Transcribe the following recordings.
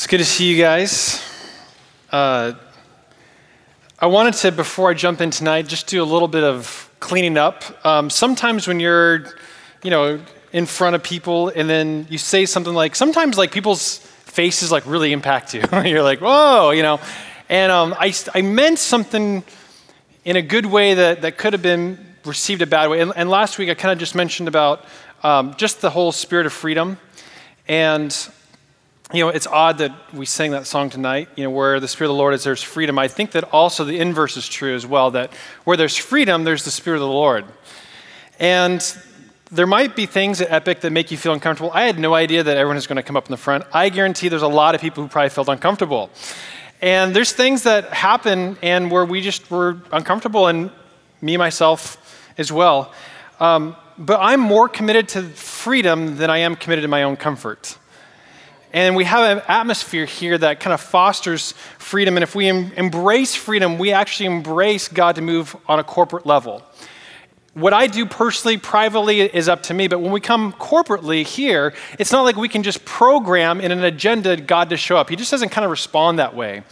It's good to see you guys. Uh, I wanted to, before I jump in tonight, just do a little bit of cleaning up. Um, sometimes when you're, you know, in front of people and then you say something like, sometimes like people's faces like really impact you. you're like, whoa, you know. And um, I, I meant something in a good way that, that could have been received a bad way. And, and last week I kind of just mentioned about um, just the whole spirit of freedom. And you know, it's odd that we sang that song tonight, you know, where the Spirit of the Lord is, there's freedom. I think that also the inverse is true as well, that where there's freedom, there's the Spirit of the Lord. And there might be things at Epic that make you feel uncomfortable. I had no idea that everyone is going to come up in the front. I guarantee there's a lot of people who probably felt uncomfortable. And there's things that happen and where we just were uncomfortable, and me, myself, as well. Um, but I'm more committed to freedom than I am committed to my own comfort. And we have an atmosphere here that kind of fosters freedom. And if we em- embrace freedom, we actually embrace God to move on a corporate level. What I do personally, privately, is up to me. But when we come corporately here, it's not like we can just program in an agenda God to show up. He just doesn't kind of respond that way.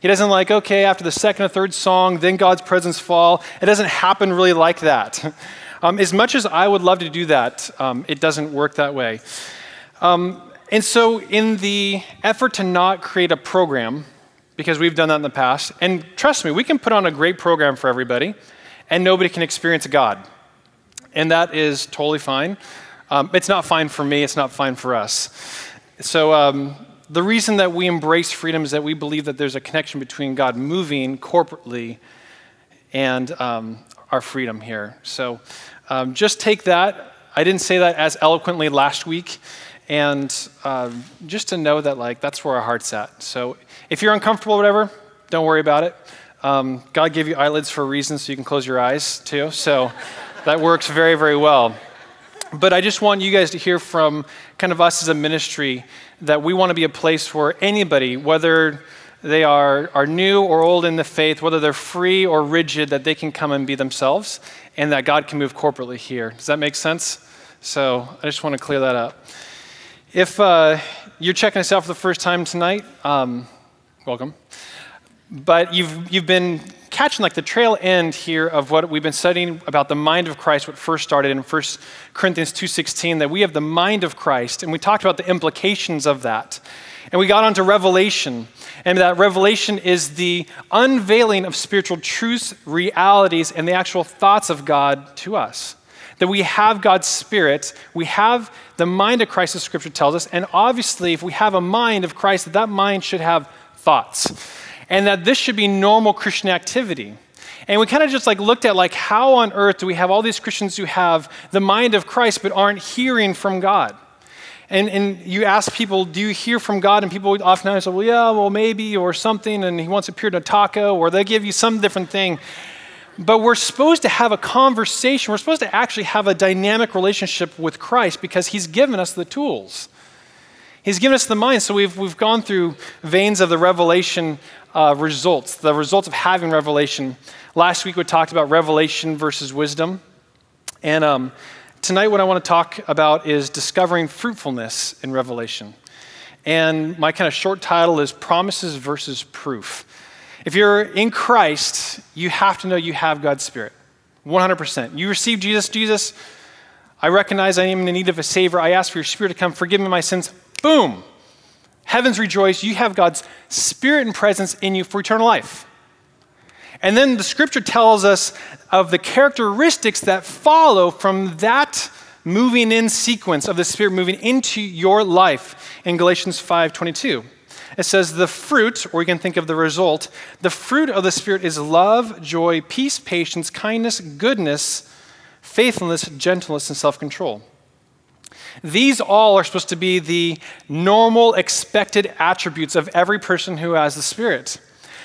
He doesn't like, okay, after the second or third song, then God's presence fall. It doesn't happen really like that. Um, as much as I would love to do that, um, it doesn't work that way. Um, and so, in the effort to not create a program, because we've done that in the past, and trust me, we can put on a great program for everybody, and nobody can experience God. And that is totally fine. Um, it's not fine for me, it's not fine for us. So, um, the reason that we embrace freedom is that we believe that there's a connection between God moving corporately and um, our freedom here. So, um, just take that. I didn't say that as eloquently last week and um, just to know that like that's where our heart's at so if you're uncomfortable or whatever don't worry about it um, god gave you eyelids for a reason so you can close your eyes too so that works very very well but i just want you guys to hear from kind of us as a ministry that we want to be a place where anybody whether they are, are new or old in the faith, whether they're free or rigid, that they can come and be themselves and that God can move corporately here. Does that make sense? So I just want to clear that up. If uh, you're checking us out for the first time tonight, um, welcome. But you've, you've been catching like the trail end here of what we've been studying about the mind of Christ, what first started in 1 Corinthians 2.16, that we have the mind of Christ, and we talked about the implications of that. And we got onto Revelation, and that revelation is the unveiling of spiritual truths, realities, and the actual thoughts of God to us that we have God's Spirit, we have the mind of Christ, as Scripture tells us, and obviously, if we have a mind of Christ, that that mind should have thoughts, and that this should be normal Christian activity. And we kind of just like looked at like how on earth do we have all these Christians who have the mind of Christ but aren't hearing from God? And, and you ask people, do you hear from God? And people would often say, well, yeah, well, maybe, or something, and he wants to appear in a taco, or they give you some different thing. But we're supposed to have a conversation. We're supposed to actually have a dynamic relationship with Christ because He's given us the tools. He's given us the mind. So we've, we've gone through veins of the revelation uh, results, the results of having revelation. Last week we talked about revelation versus wisdom. And um, tonight, what I want to talk about is discovering fruitfulness in revelation. And my kind of short title is Promises versus Proof. If you're in Christ, you have to know you have God's Spirit. 100%. You receive Jesus. Jesus, I recognize I am in need of a Savior. I ask for your Spirit to come, forgive me my sins. Boom. Heavens rejoice. You have God's Spirit and presence in you for eternal life. And then the scripture tells us of the characteristics that follow from that moving in sequence of the Spirit moving into your life in Galatians 5:22. It says, the fruit, or you can think of the result, the fruit of the Spirit is love, joy, peace, patience, kindness, goodness, faithfulness, gentleness, and self control. These all are supposed to be the normal, expected attributes of every person who has the Spirit.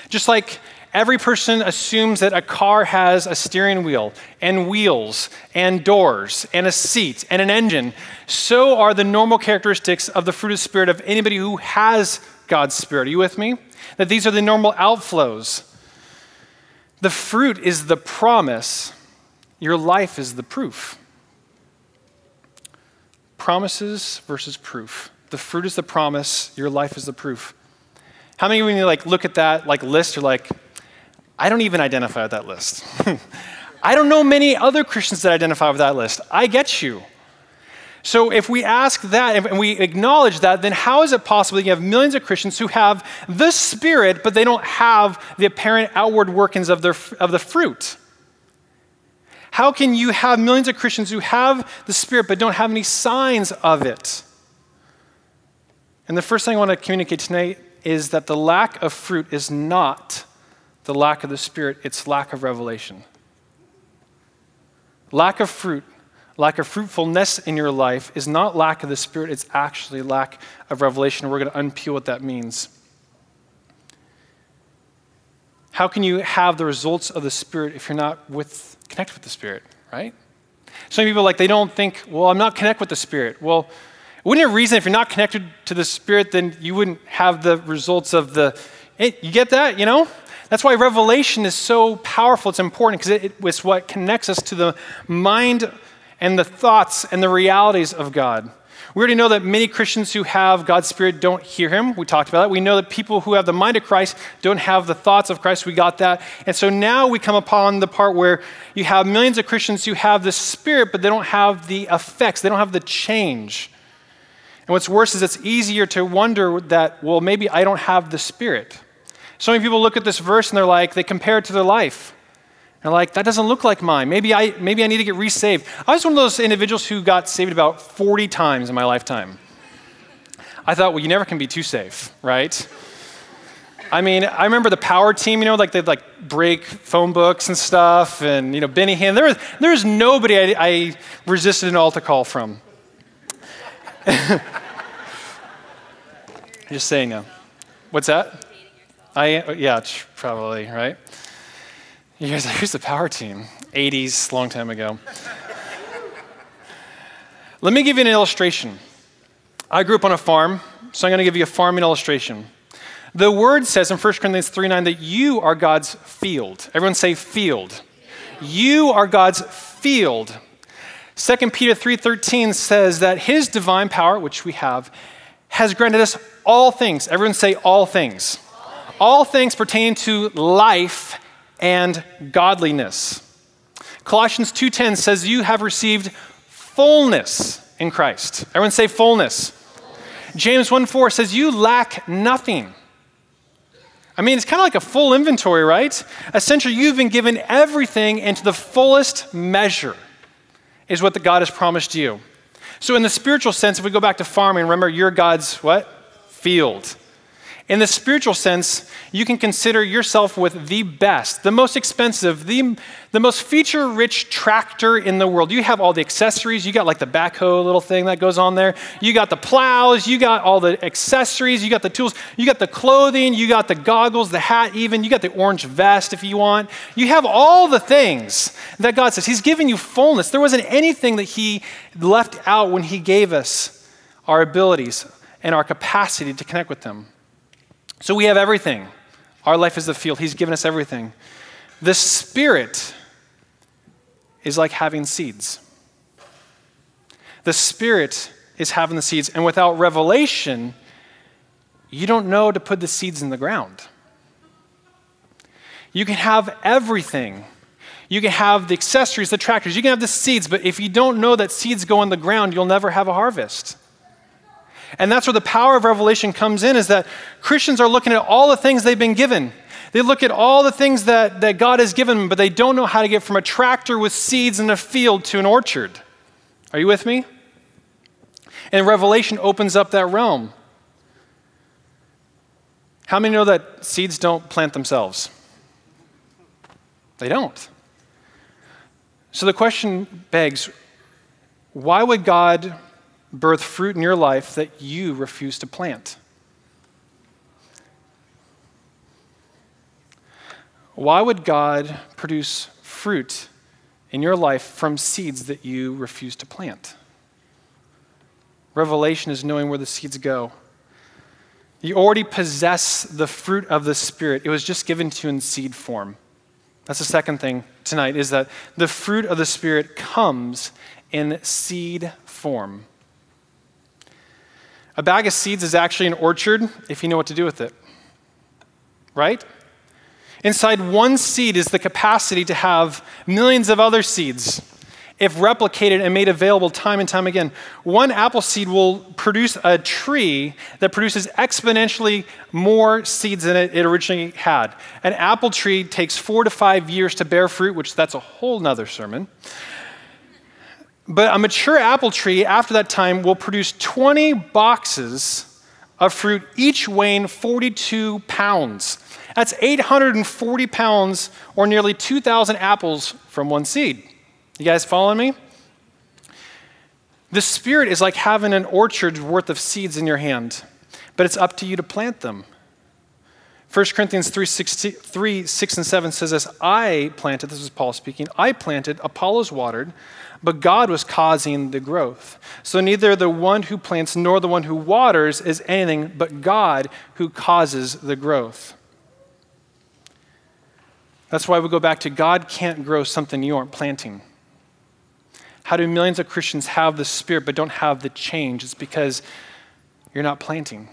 Just like every person assumes that a car has a steering wheel and wheels and doors and a seat and an engine, so are the normal characteristics of the fruit of the Spirit of anybody who has God's Spirit. Are you with me? That these are the normal outflows. The fruit is the promise, your life is the proof. Promises versus proof. The fruit is the promise, your life is the proof. How many of you like look at that like list? You're like, I don't even identify with that list. I don't know many other Christians that identify with that list. I get you. So if we ask that and we acknowledge that, then how is it possible that you have millions of Christians who have the Spirit, but they don't have the apparent outward workings of, their, of the fruit? How can you have millions of Christians who have the Spirit but don't have any signs of it? And the first thing I want to communicate tonight is that the lack of fruit is not the lack of the Spirit, it's lack of revelation. Lack of fruit Lack of fruitfulness in your life is not lack of the Spirit, it's actually lack of revelation. We're going to unpeel what that means. How can you have the results of the Spirit if you're not with, connected with the Spirit, right? Some people like they don't think, well, I'm not connected with the Spirit. Well, wouldn't it reason if you're not connected to the Spirit, then you wouldn't have the results of the. You get that? You know? That's why revelation is so powerful. It's important because it, it's what connects us to the mind and the thoughts and the realities of God. We already know that many Christians who have God's Spirit don't hear Him. We talked about that. We know that people who have the mind of Christ don't have the thoughts of Christ. We got that. And so now we come upon the part where you have millions of Christians who have the Spirit, but they don't have the effects, they don't have the change. And what's worse is it's easier to wonder that, well, maybe I don't have the Spirit. So many people look at this verse and they're like, they compare it to their life. And like, that doesn't look like mine. Maybe I, maybe I need to get resaved. I was one of those individuals who got saved about 40 times in my lifetime. I thought, well, you never can be too safe, right? I mean, I remember the power team, you know, like they'd like break phone books and stuff, and you know, Benny Hinn. There was, there was nobody I, I resisted an altar call from. Just saying now. What's that? I yeah, probably right. You guys, who's the power team? 80s, long time ago. Let me give you an illustration. I grew up on a farm, so I'm going to give you a farming illustration. The word says in 1 Corinthians 3 9 that you are God's field. Everyone say field. You are God's field. 2 Peter 3:13 says that his divine power, which we have, has granted us all things. Everyone say all things. All things pertaining to life and godliness. Colossians 2:10 says you have received fullness in Christ. Everyone say fullness. James 1:4 says you lack nothing. I mean, it's kind of like a full inventory, right? Essentially, you've been given everything into the fullest measure, is what the God has promised you. So, in the spiritual sense, if we go back to farming, remember, you're God's what? Field. In the spiritual sense, you can consider yourself with the best, the most expensive, the, the most feature rich tractor in the world. You have all the accessories. You got like the backhoe little thing that goes on there. You got the plows. You got all the accessories. You got the tools. You got the clothing. You got the goggles, the hat, even. You got the orange vest if you want. You have all the things that God says. He's given you fullness. There wasn't anything that He left out when He gave us our abilities and our capacity to connect with Him. So we have everything. Our life is the field. He's given us everything. The Spirit is like having seeds. The Spirit is having the seeds, and without revelation, you don't know to put the seeds in the ground. You can have everything. You can have the accessories, the tractors, you can have the seeds, but if you don't know that seeds go in the ground, you'll never have a harvest. And that's where the power of revelation comes in is that Christians are looking at all the things they've been given. They look at all the things that, that God has given them, but they don't know how to get from a tractor with seeds in a field to an orchard. Are you with me? And Revelation opens up that realm. How many know that seeds don't plant themselves? They don't. So the question begs why would God birth fruit in your life that you refuse to plant? Why would God produce fruit in your life from seeds that you refuse to plant? Revelation is knowing where the seeds go. You already possess the fruit of the Spirit. It was just given to you in seed form. That's the second thing tonight is that the fruit of the Spirit comes in seed form. A bag of seeds is actually an orchard if you know what to do with it. right? Inside one seed is the capacity to have millions of other seeds if replicated and made available time and time again. One apple seed will produce a tree that produces exponentially more seeds than it, originally had. An apple tree takes four to five years to bear fruit, which that's a whole nother sermon. But a mature apple tree, after that time, will produce 20 boxes of fruit, each weighing 42 pounds. That's 840 pounds or nearly 2,000 apples from one seed. You guys following me? The Spirit is like having an orchard's worth of seeds in your hand, but it's up to you to plant them. 1 Corinthians 3 6, 3, 6 and 7 says this I planted, this is Paul speaking, I planted, Apollos watered, but God was causing the growth. So neither the one who plants nor the one who waters is anything but God who causes the growth. That's why we go back to God can't grow something you aren't planting. How do millions of Christians have the Spirit but don't have the change? It's because you're not planting.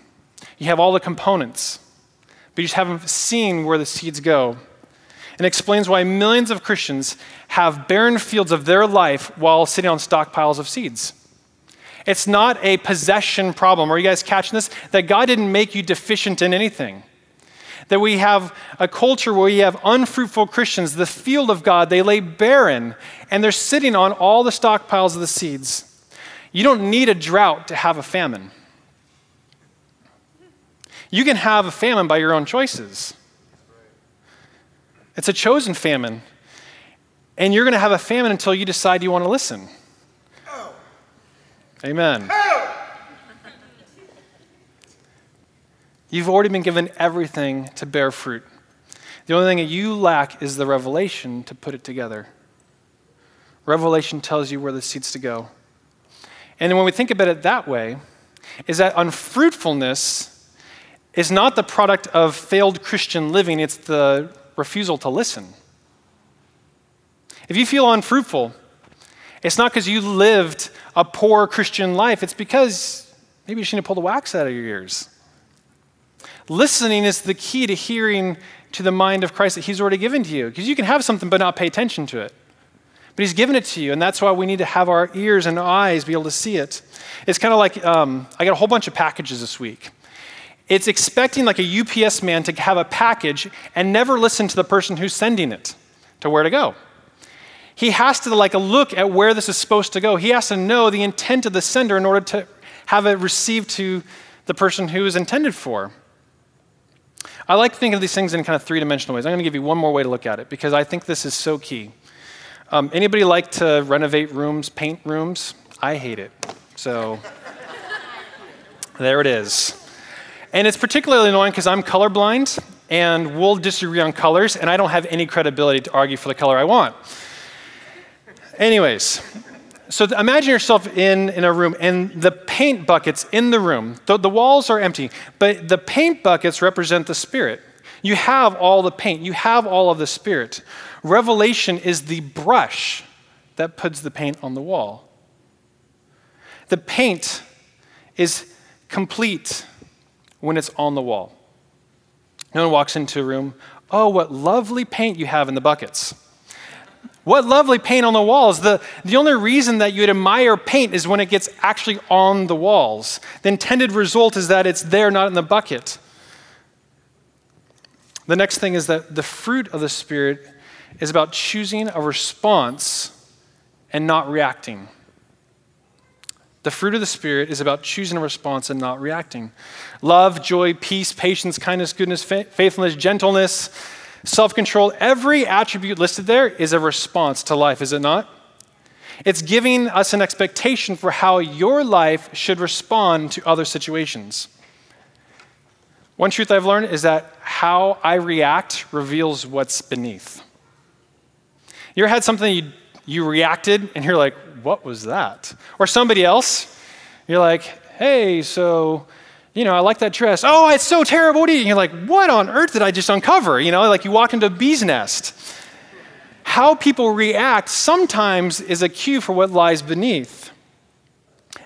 You have all the components, but you just haven't seen where the seeds go. And explains why millions of Christians have barren fields of their life while sitting on stockpiles of seeds. It's not a possession problem. Are you guys catching this? That God didn't make you deficient in anything that we have a culture where we have unfruitful Christians, the field of God, they lay barren, and they're sitting on all the stockpiles of the seeds. You don't need a drought to have a famine. You can have a famine by your own choices. It's a chosen famine. And you're going to have a famine until you decide you want to listen. Amen. You've already been given everything to bear fruit. The only thing that you lack is the revelation to put it together. Revelation tells you where the seeds to go. And when we think about it that way, is that unfruitfulness is not the product of failed Christian living, it's the refusal to listen. If you feel unfruitful, it's not because you lived a poor Christian life, it's because maybe you shouldn't have pulled the wax out of your ears. Listening is the key to hearing to the mind of Christ that He's already given to you. Because you can have something but not pay attention to it. But He's given it to you, and that's why we need to have our ears and eyes be able to see it. It's kind of like um, I got a whole bunch of packages this week. It's expecting like a UPS man to have a package and never listen to the person who's sending it to where to go. He has to like look at where this is supposed to go. He has to know the intent of the sender in order to have it received to the person who is intended for. I like thinking of these things in kind of three dimensional ways. I'm going to give you one more way to look at it because I think this is so key. Um, anybody like to renovate rooms, paint rooms? I hate it. So there it is. And it's particularly annoying because I'm colorblind and we'll disagree on colors, and I don't have any credibility to argue for the color I want. Anyways, so imagine yourself in, in a room and the paint buckets in the room, the, the walls are empty, but the paint buckets represent the Spirit. You have all the paint, you have all of the Spirit. Revelation is the brush that puts the paint on the wall. The paint is complete when it's on the wall. No one walks into a room, oh, what lovely paint you have in the buckets. What lovely paint on the walls. The, the only reason that you'd admire paint is when it gets actually on the walls. The intended result is that it's there, not in the bucket. The next thing is that the fruit of the Spirit is about choosing a response and not reacting. The fruit of the Spirit is about choosing a response and not reacting. Love, joy, peace, patience, kindness, goodness, faithfulness, gentleness self control, every attribute listed there is a response to life, is it not? It's giving us an expectation for how your life should respond to other situations. One truth I've learned is that how I react reveals what's beneath. You ever had something you, you reacted and you're like, what was that? Or somebody else, you're like, hey, so you know, I like that dress. Oh, it's so terrible. What are you? You're like, what on earth did I just uncover? You know, like you walk into a bee's nest. How people react sometimes is a cue for what lies beneath.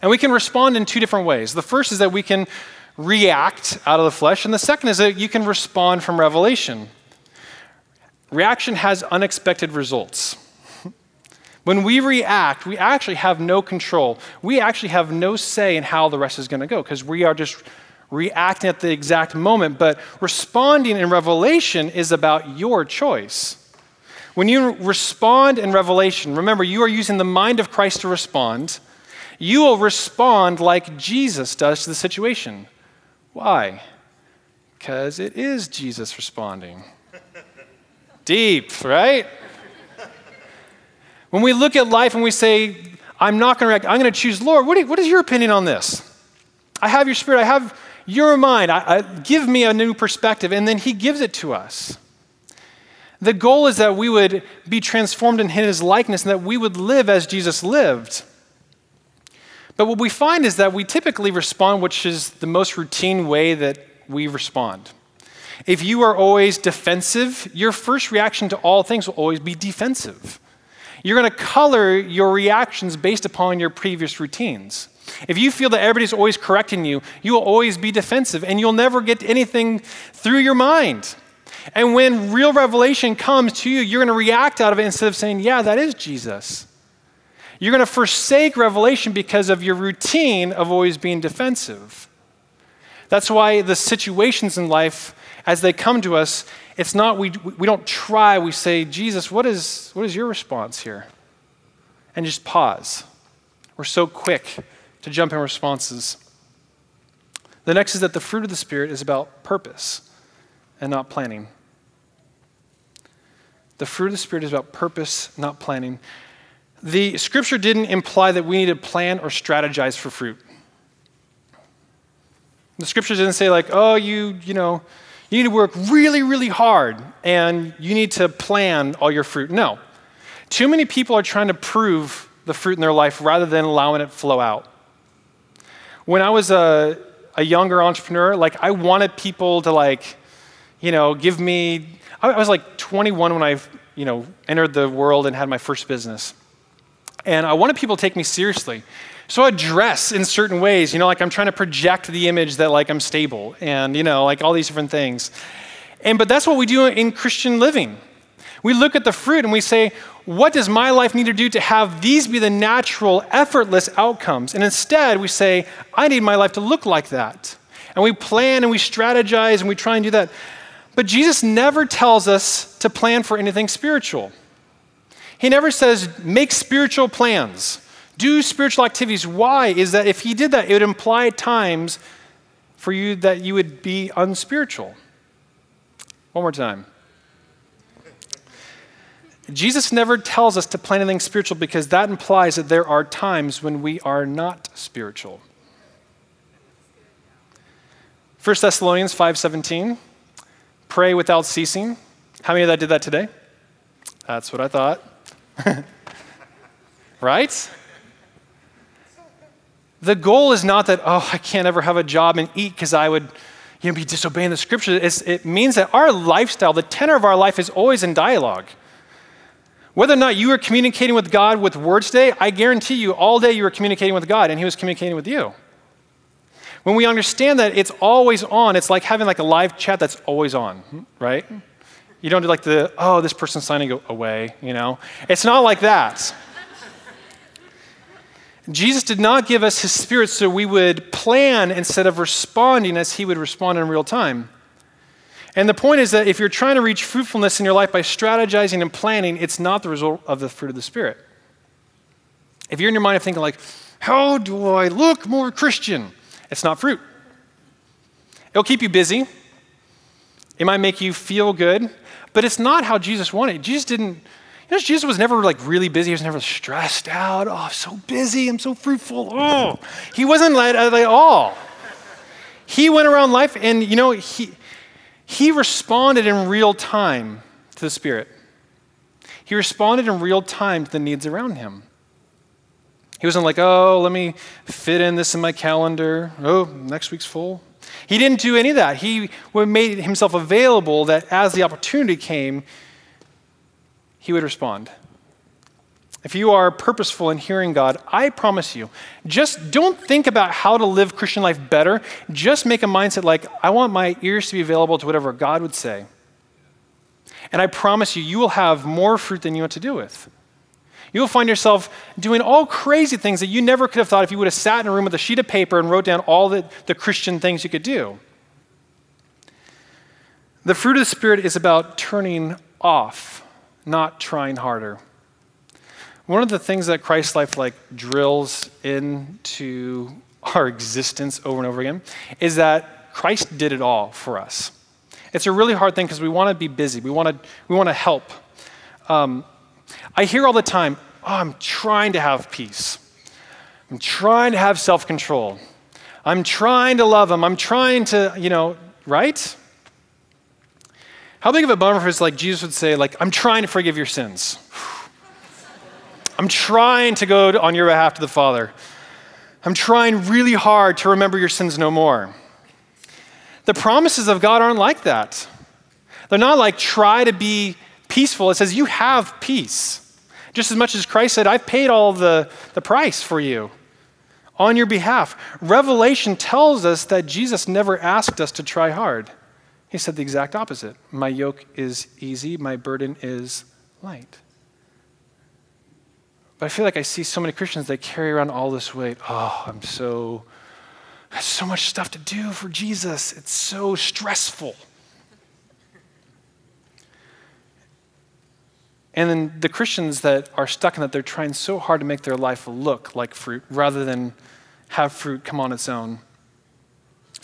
And we can respond in two different ways. The first is that we can react out of the flesh, and the second is that you can respond from revelation. Reaction has unexpected results. When we react, we actually have no control. We actually have no say in how the rest is going to go because we are just reacting at the exact moment. But responding in revelation is about your choice. When you respond in revelation, remember, you are using the mind of Christ to respond. You will respond like Jesus does to the situation. Why? Because it is Jesus responding. Deep, right? When we look at life and we say, I'm not going to react, I'm going to choose, Lord, what, you, what is your opinion on this? I have your spirit, I have your mind, I, I, give me a new perspective, and then He gives it to us. The goal is that we would be transformed in His likeness and that we would live as Jesus lived. But what we find is that we typically respond, which is the most routine way that we respond. If you are always defensive, your first reaction to all things will always be defensive. You're going to color your reactions based upon your previous routines. If you feel that everybody's always correcting you, you will always be defensive and you'll never get anything through your mind. And when real revelation comes to you, you're going to react out of it instead of saying, Yeah, that is Jesus. You're going to forsake revelation because of your routine of always being defensive. That's why the situations in life, as they come to us, it's not we, we don't try, we say, Jesus, what is, what is your response here? And just pause. We're so quick to jump in responses. The next is that the fruit of the Spirit is about purpose and not planning. The fruit of the Spirit is about purpose, not planning. The scripture didn't imply that we need to plan or strategize for fruit. The scripture didn't say, like, oh, you, you know, you need to work really, really hard and you need to plan all your fruit. No. Too many people are trying to prove the fruit in their life rather than allowing it flow out. When I was a, a younger entrepreneur, like, I wanted people to, like, you know, give me, I was like 21 when I, you know, entered the world and had my first business. And I wanted people to take me seriously. So I dress in certain ways, you know, like I'm trying to project the image that like I'm stable and, you know, like all these different things. And but that's what we do in Christian living. We look at the fruit and we say, what does my life need to do to have these be the natural, effortless outcomes? And instead, we say, I need my life to look like that. And we plan and we strategize and we try and do that. But Jesus never tells us to plan for anything spiritual. He never says, make spiritual plans do spiritual activities. Why? Is that if he did that, it would imply times for you that you would be unspiritual. One more time. Jesus never tells us to plan anything spiritual because that implies that there are times when we are not spiritual. 1 Thessalonians 5:17 Pray without ceasing. How many of that did that today? That's what I thought. right? The goal is not that, oh, I can't ever have a job and eat because I would you know, be disobeying the scriptures. It's, it means that our lifestyle, the tenor of our life, is always in dialogue. Whether or not you are communicating with God with words today, I guarantee you all day you were communicating with God and He was communicating with you. When we understand that it's always on, it's like having like a live chat that's always on, right? You don't do like the, oh, this person's signing away, you know? It's not like that. Jesus did not give us his spirit so we would plan instead of responding as he would respond in real time. And the point is that if you're trying to reach fruitfulness in your life by strategizing and planning, it's not the result of the fruit of the Spirit. If you're in your mind of thinking, like, how do I look more Christian? It's not fruit. It'll keep you busy, it might make you feel good, but it's not how Jesus wanted. Jesus didn't you know, Jesus was never like really busy. He was never stressed out. Oh, I'm so busy. I'm so fruitful. Oh, he wasn't like at all. He went around life and, you know, he, he responded in real time to the Spirit. He responded in real time to the needs around him. He wasn't like, oh, let me fit in this in my calendar. Oh, next week's full. He didn't do any of that. He made himself available that as the opportunity came, he would respond. if you are purposeful in hearing God, I promise you, just don't think about how to live Christian life better. Just make a mindset like, I want my ears to be available to whatever God would say. And I promise you, you will have more fruit than you what to do with. You will find yourself doing all crazy things that you never could have thought if you would have sat in a room with a sheet of paper and wrote down all the, the Christian things you could do. The fruit of the Spirit is about turning off, not trying harder. One of the things that Christ life like drills into our existence over and over again is that Christ did it all for us. It's a really hard thing because we want to be busy. We want to we want to help. Um, I hear all the time, oh, I'm trying to have peace. I'm trying to have self control. I'm trying to love him. I'm trying to, you know, right? How big of a bummer if it's like Jesus would say, like, I'm trying to forgive your sins. I'm trying to go on your behalf to the Father. I'm trying really hard to remember your sins no more. The promises of God aren't like that. They're not like try to be peaceful. It says you have peace. Just as much as Christ said, I've paid all the, the price for you on your behalf. Revelation tells us that Jesus never asked us to try hard. He said the exact opposite My yoke is easy, my burden is light. But I feel like I see so many Christians that carry around all this weight. Oh, I'm so, I have so much stuff to do for Jesus. It's so stressful. And then the Christians that are stuck in that, they're trying so hard to make their life look like fruit rather than have fruit come on its own.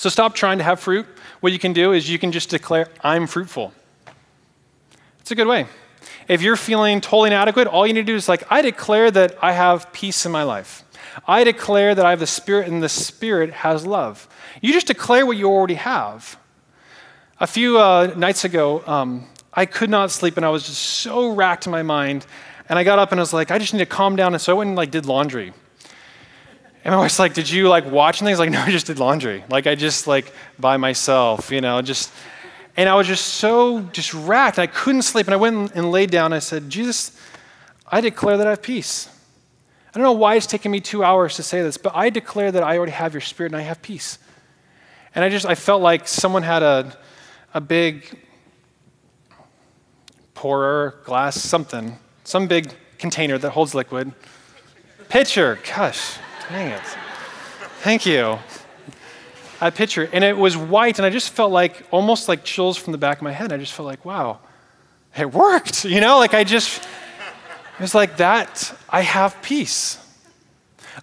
So stop trying to have fruit. What you can do is you can just declare, I'm fruitful. It's a good way. If you're feeling totally inadequate, all you need to do is like, I declare that I have peace in my life. I declare that I have the Spirit and the Spirit has love. You just declare what you already have. A few uh, nights ago, um, I could not sleep and I was just so racked in my mind. And I got up and I was like, I just need to calm down. And so I went and like did laundry. And my wife's like, Did you like watch things? Like, no, I just did laundry. Like I just like by myself, you know, just and I was just so just racked. I couldn't sleep. And I went and laid down. And I said, Jesus, I declare that I have peace. I don't know why it's taken me two hours to say this, but I declare that I already have your spirit and I have peace. And I just I felt like someone had a a big pourer, glass, something, some big container that holds liquid. Pitcher, gosh, dang it. Thank you. A pitcher, and it was white, and I just felt like almost like chills from the back of my head. I just felt like, wow, it worked. You know, like I just, it was like that. I have peace.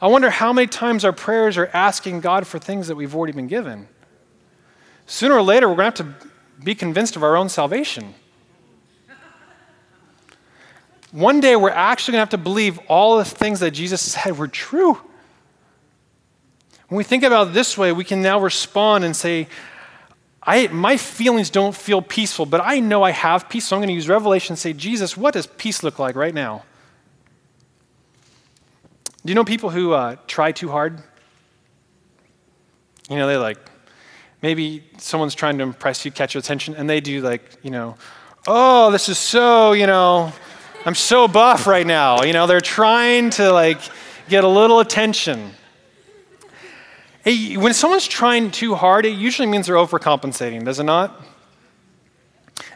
I wonder how many times our prayers are asking God for things that we've already been given. Sooner or later, we're going to have to be convinced of our own salvation. One day we're actually going to have to believe all the things that Jesus said were true. When we think about it this way, we can now respond and say, I, my feelings don't feel peaceful, but I know I have peace, so I'm going to use Revelation and say, Jesus, what does peace look like right now? Do you know people who uh, try too hard? You know, they like, maybe someone's trying to impress you, catch your attention, and they do like, you know, oh, this is so, you know, I'm so buff right now. You know, they're trying to like get a little attention. When someone's trying too hard, it usually means they're overcompensating, does it not?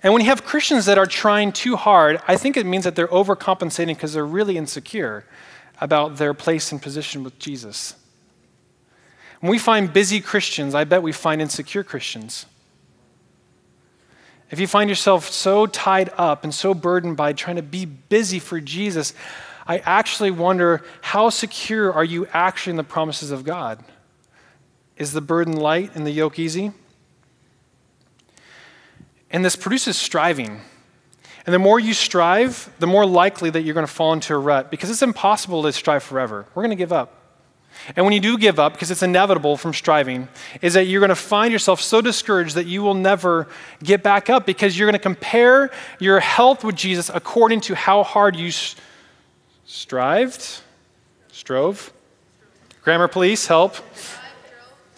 And when you have Christians that are trying too hard, I think it means that they're overcompensating because they're really insecure about their place and position with Jesus. When we find busy Christians, I bet we find insecure Christians. If you find yourself so tied up and so burdened by trying to be busy for Jesus, I actually wonder how secure are you actually in the promises of God? Is the burden light and the yoke easy? And this produces striving. And the more you strive, the more likely that you're going to fall into a rut because it's impossible to strive forever. We're going to give up. And when you do give up, because it's inevitable from striving, is that you're going to find yourself so discouraged that you will never get back up because you're going to compare your health with Jesus according to how hard you strived, strove. Grammar police, help.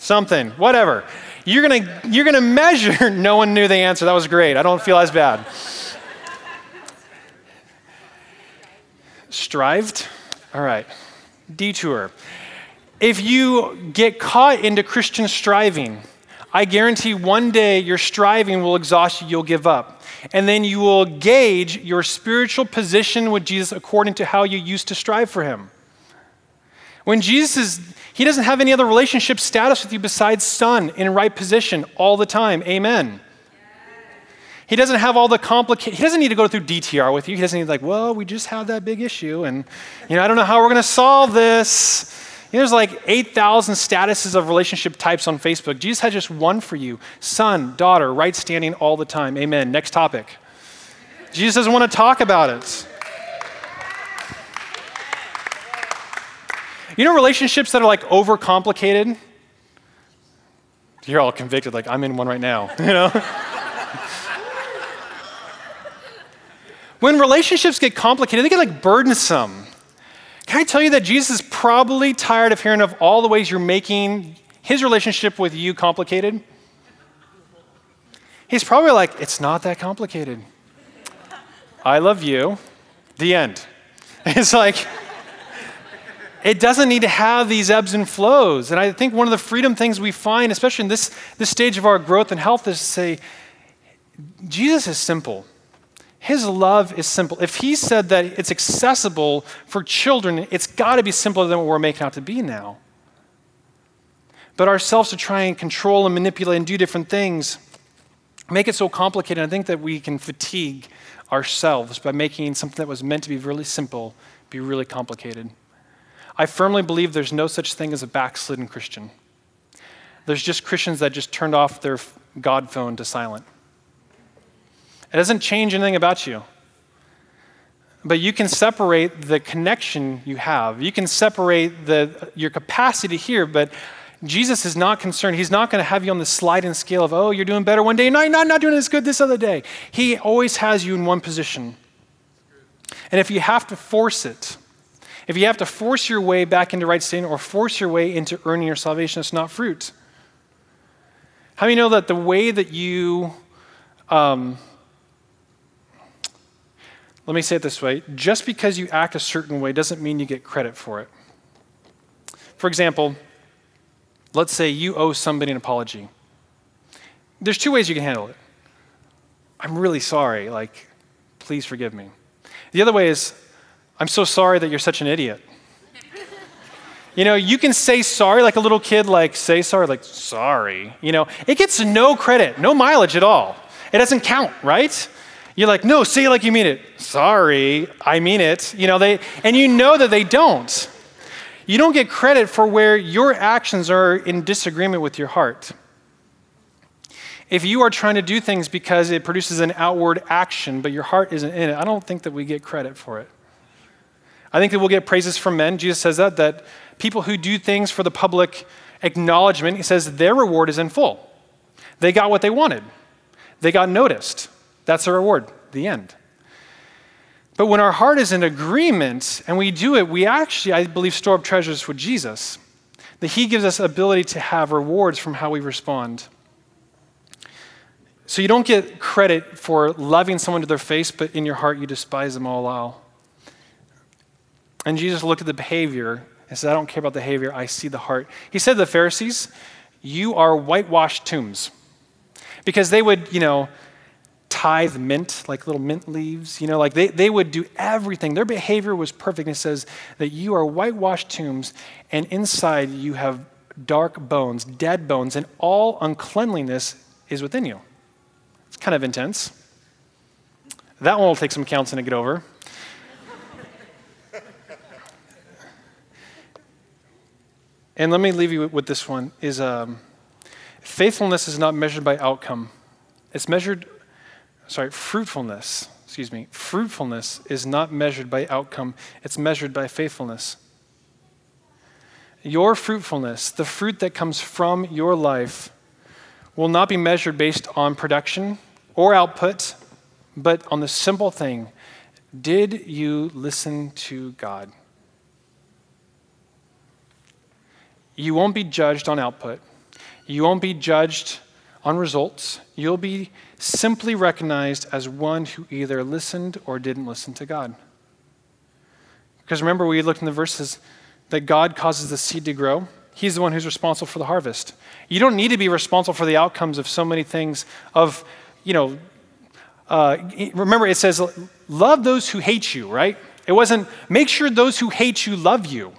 Something, whatever. You're going to you're going to measure. no one knew the answer. That was great. I don't feel as bad. Strived? All right. Detour. If you get caught into Christian striving, I guarantee one day your striving will exhaust you, you'll give up. And then you will gauge your spiritual position with Jesus according to how you used to strive for him. When Jesus is, he doesn't have any other relationship status with you besides son in right position all the time. Amen. He doesn't have all the complicated, he doesn't need to go through DTR with you. He doesn't need, like, well, we just have that big issue, and, you know, I don't know how we're going to solve this. You know, there's like 8,000 statuses of relationship types on Facebook. Jesus has just one for you son, daughter, right standing all the time. Amen. Next topic. Jesus doesn't want to talk about it. You know, relationships that are like overcomplicated? You're all convicted, like, I'm in one right now, you know? when relationships get complicated, they get like burdensome. Can I tell you that Jesus is probably tired of hearing of all the ways you're making his relationship with you complicated? He's probably like, it's not that complicated. I love you. The end. It's like, it doesn't need to have these ebbs and flows. And I think one of the freedom things we find, especially in this, this stage of our growth and health, is to say, Jesus is simple. His love is simple. If he said that it's accessible for children, it's got to be simpler than what we're making out to be now. But ourselves to try and control and manipulate and do different things make it so complicated. I think that we can fatigue ourselves by making something that was meant to be really simple be really complicated. I firmly believe there's no such thing as a backslidden Christian. There's just Christians that just turned off their God phone to silent. It doesn't change anything about you. But you can separate the connection you have. You can separate the, your capacity hear, but Jesus is not concerned. He's not going to have you on the sliding scale of, oh, you're doing better one day, no, you're not, not doing as good this other day. He always has you in one position. And if you have to force it, if you have to force your way back into right standing or force your way into earning your salvation, it's not fruit. How do you know that the way that you, um, let me say it this way just because you act a certain way doesn't mean you get credit for it. For example, let's say you owe somebody an apology. There's two ways you can handle it. I'm really sorry, like, please forgive me. The other way is, I'm so sorry that you're such an idiot. You know, you can say sorry like a little kid, like, say sorry, like, sorry. You know, it gets no credit, no mileage at all. It doesn't count, right? You're like, no, say it like you mean it. Sorry, I mean it. You know, they, and you know that they don't. You don't get credit for where your actions are in disagreement with your heart. If you are trying to do things because it produces an outward action, but your heart isn't in it, I don't think that we get credit for it. I think that we'll get praises from men. Jesus says that, that people who do things for the public acknowledgement, he says their reward is in full. They got what they wanted, they got noticed. That's the reward, the end. But when our heart is in agreement and we do it, we actually, I believe, store up treasures for Jesus. That He gives us ability to have rewards from how we respond. So you don't get credit for loving someone to their face, but in your heart you despise them all. And Jesus looked at the behavior and said, I don't care about the behavior, I see the heart. He said to the Pharisees, You are whitewashed tombs. Because they would, you know, tithe mint, like little mint leaves, you know, like they, they would do everything. Their behavior was perfect. It says that you are whitewashed tombs, and inside you have dark bones, dead bones, and all uncleanliness is within you. It's kind of intense. That one will take some counseling to get over. And let me leave you with this one: is um, faithfulness is not measured by outcome; it's measured. Sorry, fruitfulness. Excuse me. Fruitfulness is not measured by outcome; it's measured by faithfulness. Your fruitfulness, the fruit that comes from your life, will not be measured based on production or output, but on the simple thing: Did you listen to God? You won't be judged on output. You won't be judged on results. You'll be simply recognized as one who either listened or didn't listen to God. Because remember, we looked in the verses that God causes the seed to grow. He's the one who's responsible for the harvest. You don't need to be responsible for the outcomes of so many things. Of, you know, uh, remember it says, love those who hate you, right? It wasn't make sure those who hate you love you.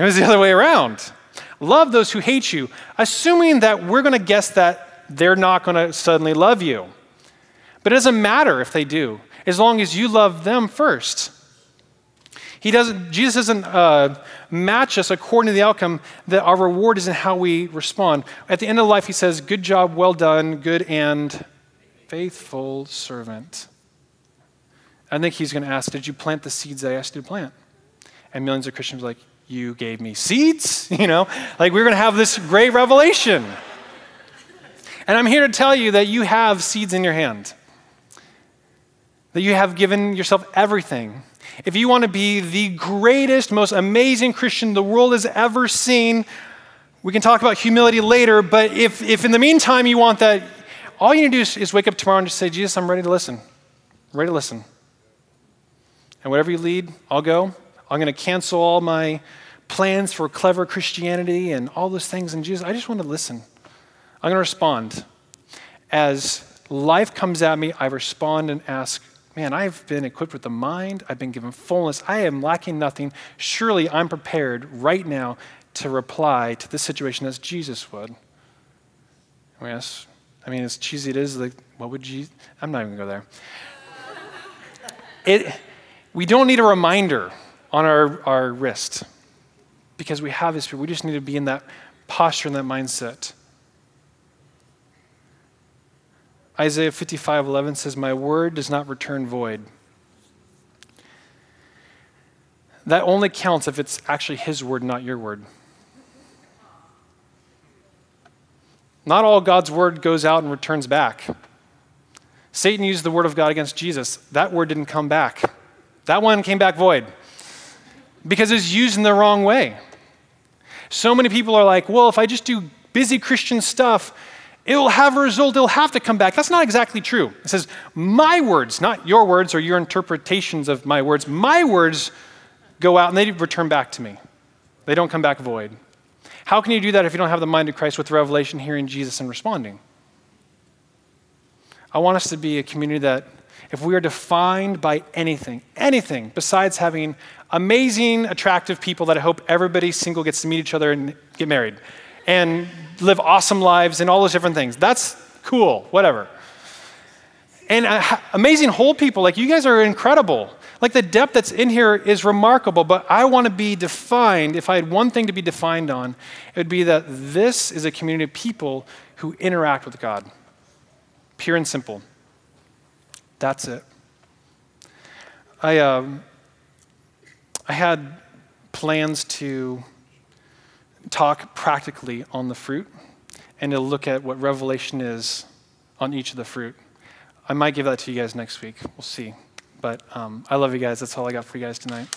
It was the other way around. Love those who hate you, assuming that we're going to guess that they're not going to suddenly love you. But it doesn't matter if they do, as long as you love them first. He doesn't, Jesus doesn't uh, match us according to the outcome, that our reward is in how we respond. At the end of life, he says, Good job, well done, good and faithful servant. I think he's going to ask, Did you plant the seeds I asked you to plant? And millions of Christians are like, You gave me seeds? You know, like we're going to have this great revelation. And I'm here to tell you that you have seeds in your hand, that you have given yourself everything. If you want to be the greatest, most amazing Christian the world has ever seen, we can talk about humility later, but if, if in the meantime you want that, all you need to do is, is wake up tomorrow and just say, Jesus, I'm ready to listen. I'm ready to listen. And whatever you lead, I'll go. I'm going to cancel all my plans for clever Christianity and all those things. And Jesus, I just want to listen. I'm going to respond. As life comes at me, I respond and ask, Man, I've been equipped with the mind, I've been given fullness, I am lacking nothing. Surely I'm prepared right now to reply to this situation as Jesus would. Yes, I mean, as cheesy it is, like, what would Jesus? I'm not even going to go there. It, we don't need a reminder on our, our wrist because we have this. Fear. We just need to be in that posture and that mindset. Isaiah 55 11 says, My word does not return void. That only counts if it's actually his word, not your word. Not all God's word goes out and returns back. Satan used the word of God against Jesus. That word didn't come back. That one came back void because it's used in the wrong way. So many people are like, well, if I just do busy Christian stuff, it'll have a result, it'll have to come back. That's not exactly true. It says, my words, not your words or your interpretations of my words, my words go out and they return back to me. They don't come back void. How can you do that if you don't have the mind of Christ with revelation, hearing Jesus, and responding? I want us to be a community that if we are defined by anything, anything besides having amazing, attractive people that I hope everybody single gets to meet each other and get married and live awesome lives and all those different things, that's cool, whatever. And uh, amazing whole people, like you guys are incredible. Like the depth that's in here is remarkable, but I want to be defined. If I had one thing to be defined on, it would be that this is a community of people who interact with God. Pure and simple. That's it. I, um, I had plans to talk practically on the fruit and to look at what Revelation is on each of the fruit. I might give that to you guys next week. We'll see. But um, I love you guys. That's all I got for you guys tonight.